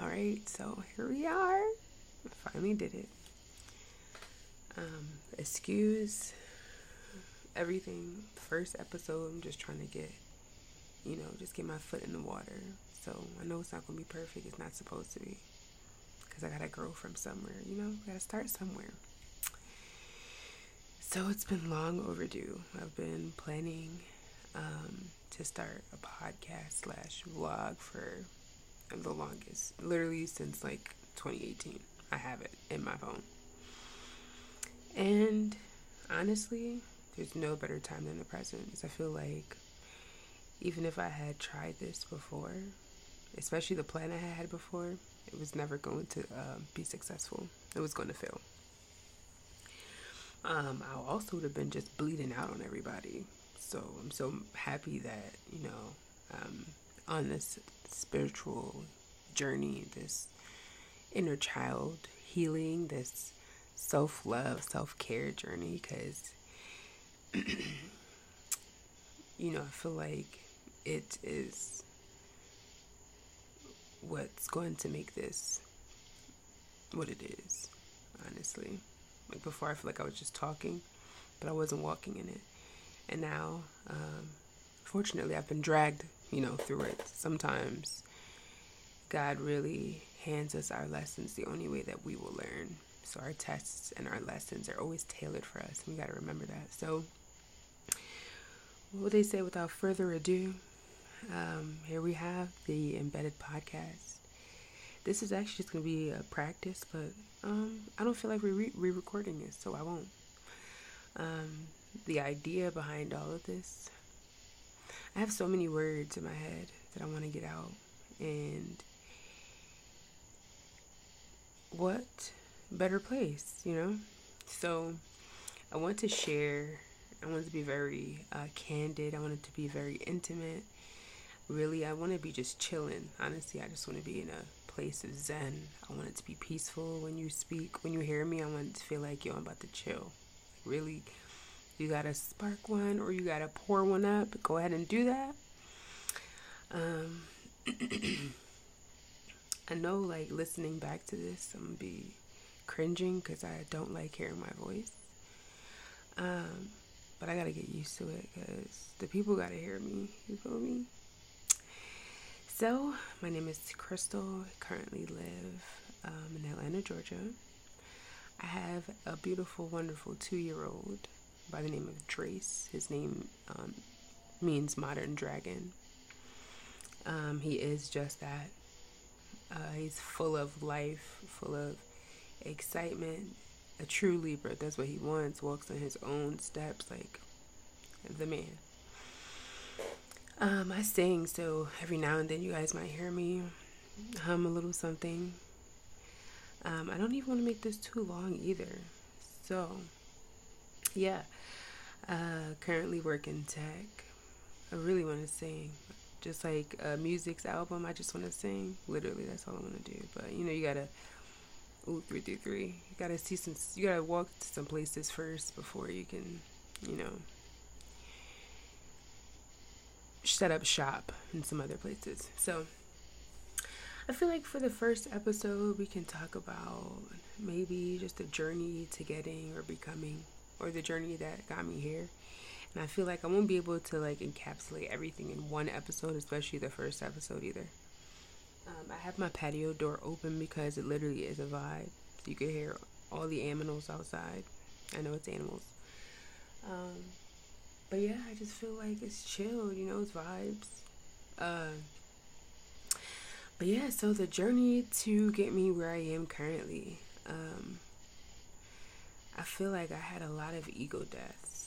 All right, so here we are. Finally did it. Um, excuse everything. First episode, I'm just trying to get, you know, just get my foot in the water. So I know it's not going to be perfect. It's not supposed to be. Because I got to grow from somewhere, you know? got to start somewhere. So it's been long overdue. I've been planning um, to start a podcast slash vlog for the longest, literally since like 2018. I have it in my phone. And honestly, there's no better time than the present. Because I feel like even if I had tried this before, especially the plan I had before, it was never going to uh, be successful. It was going to fail. Um, I also would have been just bleeding out on everybody. So I'm so happy that, you know, um, on this spiritual journey, this inner child healing, this self love, self care journey, because, you know, I feel like it is what's going to make this what it is, honestly. Like before, I feel like I was just talking, but I wasn't walking in it. And now, um, fortunately, I've been dragged, you know, through it. Sometimes God really hands us our lessons the only way that we will learn. So our tests and our lessons are always tailored for us. We got to remember that. So, what would they say without further ado? Um, here we have the Imbedded podcast. This is actually just going to be a practice, but um, I don't feel like re recording this, so I won't. Um, the idea behind all of this, I have so many words in my head that I want to get out. And what better place, you know? So I want to share, I want to be very uh, candid, I want it to be very intimate. Really, I want to be just chilling. Honestly, I just want to be in a place of zen. I want it to be peaceful when you speak. When you hear me, I want it to feel like, yo, I'm about to chill. Really, you gotta spark one or you gotta pour one up. Go ahead and do that. Um, I know, like, listening back to this, I'm gonna be cringing because I don't like hearing my voice. Um, but I gotta get used to it because the people gotta hear me. You feel me? So, my name is Crystal. I currently live um, in Atlanta, Georgia. I have a beautiful, wonderful two year old by the name of Drace. His name um, means modern dragon. Um, he is just that. Uh, he's full of life, full of excitement. A true Libra, that's what he wants, walks on his own steps like the man. Um, I sing, so every now and then you guys might hear me hum a little something. Um, I don't even want to make this too long either. So, yeah, uh, currently working tech. I really want to sing just like a music's album. I just want to sing. Literally, that's all I want to do. But you know, you gotta ooh three three three. You gotta see some. You gotta walk to some places first before you can, you know, set up shop in some other places. So. I feel like for the first episode, we can talk about maybe just the journey to getting or becoming, or the journey that got me here. And I feel like I won't be able to like encapsulate everything in one episode, especially the first episode either. Um, I have my patio door open because it literally is a vibe. So you can hear all the animals outside. I know it's animals. Um, but yeah, I just feel like it's chill, you know, it's vibes. Uh, but yeah, so the journey to get me where I am currently, um, I feel like I had a lot of ego deaths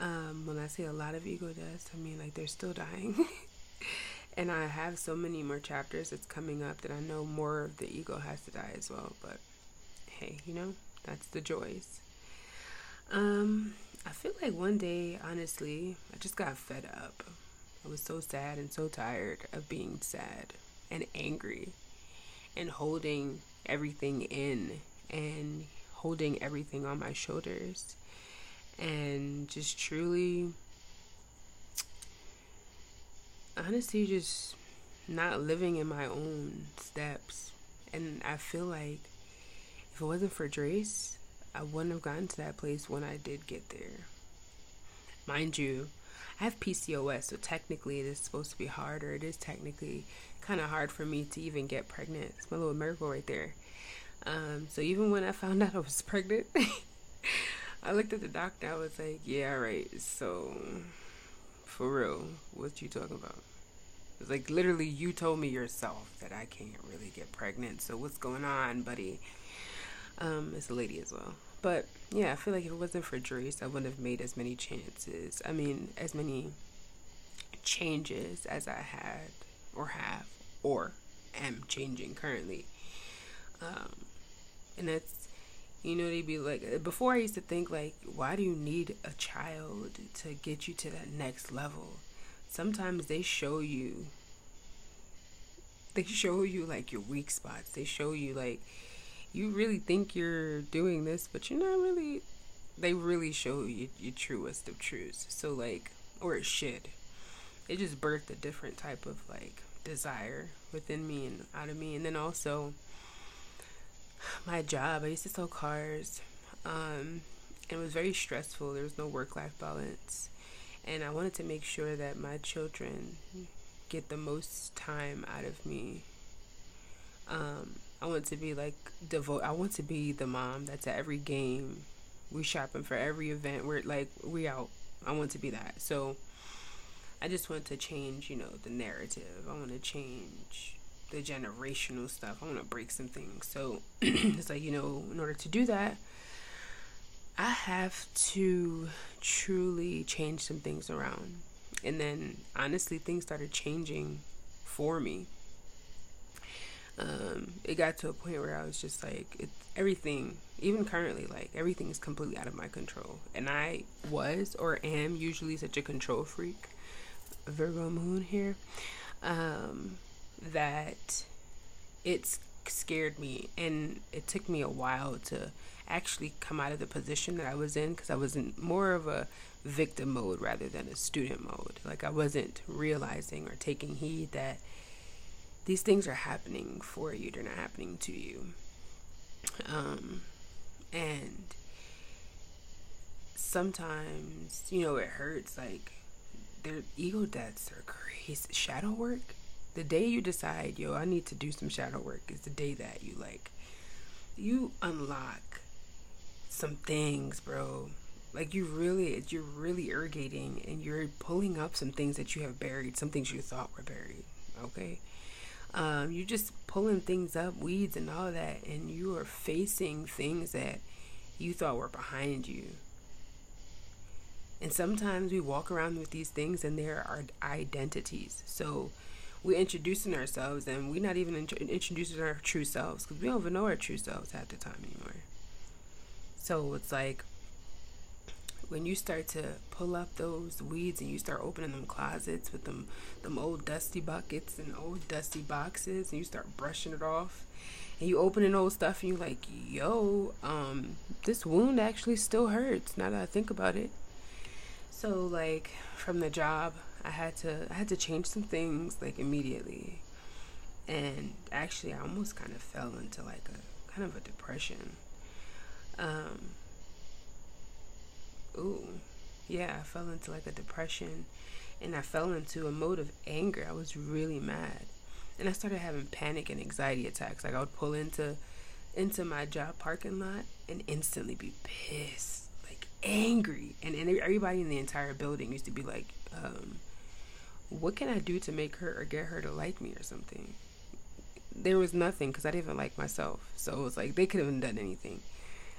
um, when I say a lot of ego deaths, I mean like they're still dying. and I have so many more chapters that's coming up that I know more of the ego has to die as well. But hey, you know, that's the joys. Um, I feel like one day, honestly, I just got fed up. I was so sad and so tired of being sad and angry and holding everything in and holding everything on my shoulders and just truly honestly just not living in my own steps. And I feel like if it wasn't for Drace, I wouldn't have gotten to that place when I did get there. Mind you, I have PCOS, so technically it is supposed to be harder. It is technically kind of hard for me to even get pregnant. It's my little miracle right there. Um, so even when I found out I was pregnant, I looked at the doctor. I was like, "Yeah, right. So, for real, what you talking about?" It's like literally, you told me yourself that I can't really get pregnant. So what's going on, buddy? Um, it's a lady as well. But yeah, I feel like if it wasn't for Drace, I wouldn't have made as many chances. I mean, as many changes as I had or have or am changing currently. Um, and that's, you know, they'd be like, before I used to think, like, why do you need a child to get you to that next level? Sometimes they show you, they show you like your weak spots. They show you, like, you really think you're doing this, but you're not really. They really show you your truest of truths. So, like, or it should. It just birthed a different type of, like, desire within me and out of me. And then also, my job, I used to sell cars. Um, it was very stressful. There was no work life balance. And I wanted to make sure that my children get the most time out of me. Um, I want to be like devote. I want to be the mom that's at every game. We shopping for every event. We're like we out. I want to be that. So I just want to change, you know, the narrative. I want to change the generational stuff. I want to break some things. So it's like, you know, in order to do that, I have to truly change some things around. And then honestly, things started changing for me um, it got to a point where I was just like, it's everything, even currently, like everything is completely out of my control. And I was or am usually such a control freak, Virgo moon here, um, that it's scared me. And it took me a while to actually come out of the position that I was in because I was in more of a victim mode rather than a student mode. Like I wasn't realizing or taking heed that these things are happening for you, they're not happening to you. Um, and sometimes, you know, it hurts. Like, their ego deaths are crazy. Shadow work, the day you decide, yo, I need to do some shadow work is the day that you like, you unlock some things, bro. Like you really, you're really irrigating and you're pulling up some things that you have buried, some things you thought were buried. Okay, um, you're just pulling things up, weeds and all that, and you are facing things that you thought were behind you. And sometimes we walk around with these things and they're our identities. So we're introducing ourselves and we're not even int- introducing our true selves because we don't even know our true selves at the time anymore. So it's like when you start to pull up those weeds and you start opening them closets with them them old dusty buckets and old dusty boxes and you start brushing it off and you open an old stuff and you're like yo um this wound actually still hurts now that i think about it so like from the job i had to i had to change some things like immediately and actually i almost kind of fell into like a kind of a depression um ooh, yeah, I fell into like a depression and I fell into a mode of anger. I was really mad. And I started having panic and anxiety attacks. Like I would pull into into my job parking lot and instantly be pissed, like angry. And, and everybody in the entire building used to be like, um, what can I do to make her or get her to like me or something? There was nothing because I didn't even like myself. So it was like they could have done anything.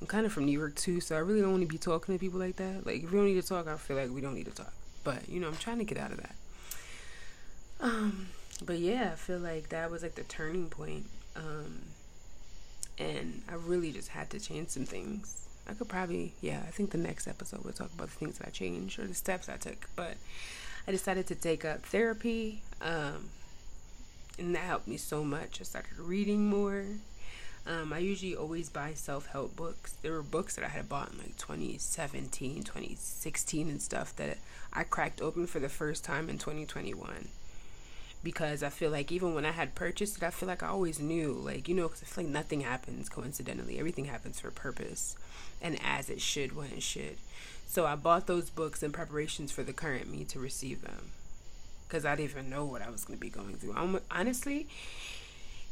I'm kind of from New York too, so I really don't want to be talking to people like that. Like, if we don't need to talk, I feel like we don't need to talk. But you know, I'm trying to get out of that. Um, but yeah, I feel like that was like the turning point. Um, and I really just had to change some things. I could probably, yeah, I think the next episode we'll talk about the things that I changed or the steps I took. But I decided to take up therapy, um, and that helped me so much. I started reading more. Um, I usually always buy self help books. There were books that I had bought in like 2017, 2016, and stuff that I cracked open for the first time in 2021. Because I feel like even when I had purchased it, I feel like I always knew, like, you know, because I feel like nothing happens coincidentally. Everything happens for a purpose and as it should when it should. So I bought those books in preparations for the current me to receive them because I didn't even know what I was going to be going through. I'm, honestly,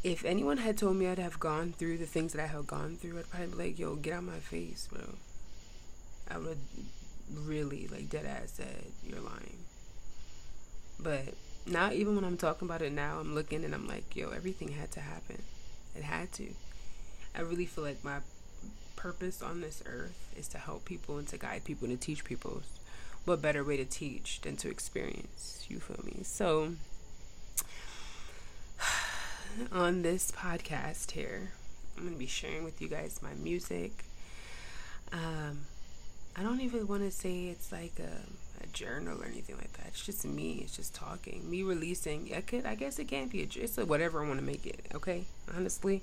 if anyone had told me I'd have gone through the things that I have gone through, I'd probably be like, yo, get out of my face, bro. I would really, like, dead ass said, you're lying. But now even when I'm talking about it now, I'm looking and I'm like, yo, everything had to happen. It had to. I really feel like my purpose on this earth is to help people and to guide people and to teach people. What better way to teach than to experience? You feel me? So, on this podcast here, I'm going to be sharing with you guys my music. Um, I don't even want to say it's like a a journal or anything like that. It's just me. It's just talking. Me releasing. I could. I guess it can't be a. It's a whatever I want to make it. Okay. Honestly.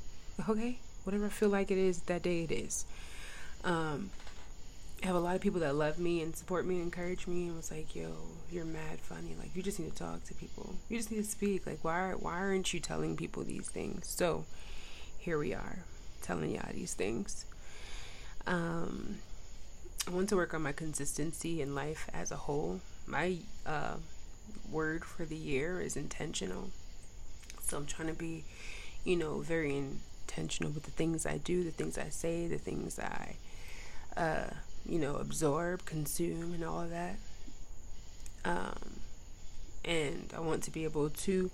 Okay. Whatever I feel like it is that day. It is. Um. I have a lot of people that love me and support me and encourage me and was like, "Yo, you're mad funny. Like you just need to talk to people. You just need to speak. Like why why aren't you telling people these things?" So, here we are, telling y'all these things. Um, I want to work on my consistency in life as a whole. My uh, word for the year is intentional. So I'm trying to be, you know, very intentional with the things I do, the things I say, the things I, uh, you know, absorb, consume, and all of that. Um, and I want to be able to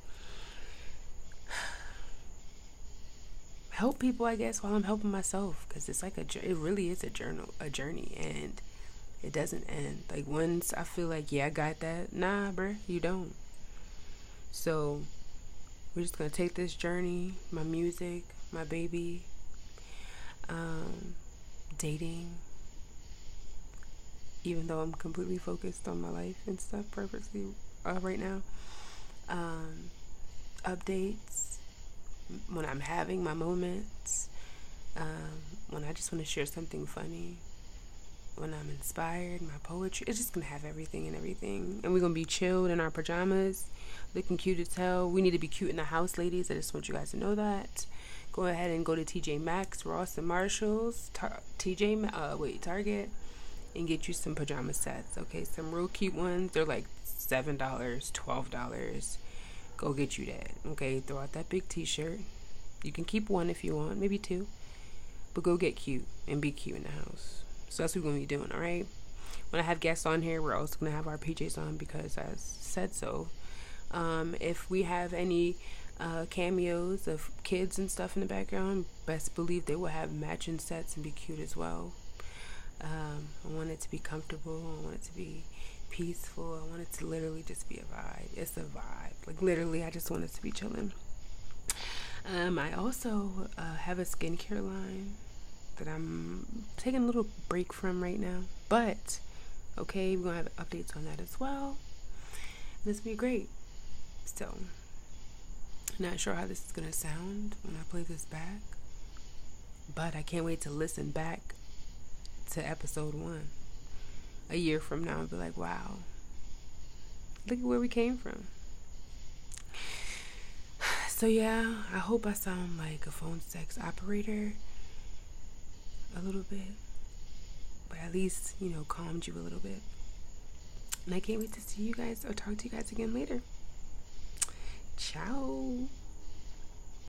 help people, I guess, while I'm helping myself, because it's like a it really is a journal, a journey, and it doesn't end. Like once I feel like, yeah, I got that. Nah, bruh, you don't. So we're just gonna take this journey, my music, my baby, um, dating. Even though I'm completely focused on my life and stuff, purposely uh, right now. Um, updates when I'm having my moments, um, when I just want to share something funny, when I'm inspired, my poetry, it's just gonna have everything and everything. And we're gonna be chilled in our pajamas, looking cute as hell. We need to be cute in the house, ladies. I just want you guys to know that. Go ahead and go to TJ Maxx, Ross, and Marshalls, tar- TJ, uh, wait, Target, and get you some pajama sets. Okay, some real cute ones. They're like seven dollars, twelve dollars go get you that. Okay, throw out that big t shirt. You can keep one if you want, maybe two. But go get cute and be cute in the house. So that's what we're gonna be doing, alright? When I have guests on here, we're also gonna have our PJs on because I said so. Um, if we have any uh, cameos of kids and stuff in the background, best believe they will have matching sets and be cute as well. Um, I want it to be comfortable. I want it to be peaceful. I want it to literally just be a vibe. It's a vibe. Like literally, I just want it to be chilling. Um, I also uh, have a skincare line that I'm taking a little break from right now. But okay, we're gonna have updates on that as well. This will be great. So, not sure how this is gonna sound when I play this back, but I can't wait to listen back to episode one a year from now and be like, wow, look at where we came from. So, yeah, I hope I sound like a phone sex operator a little bit, but at least, you know, calmed you a little bit. And I can't wait to see you guys or talk to you guys again later. Ciao.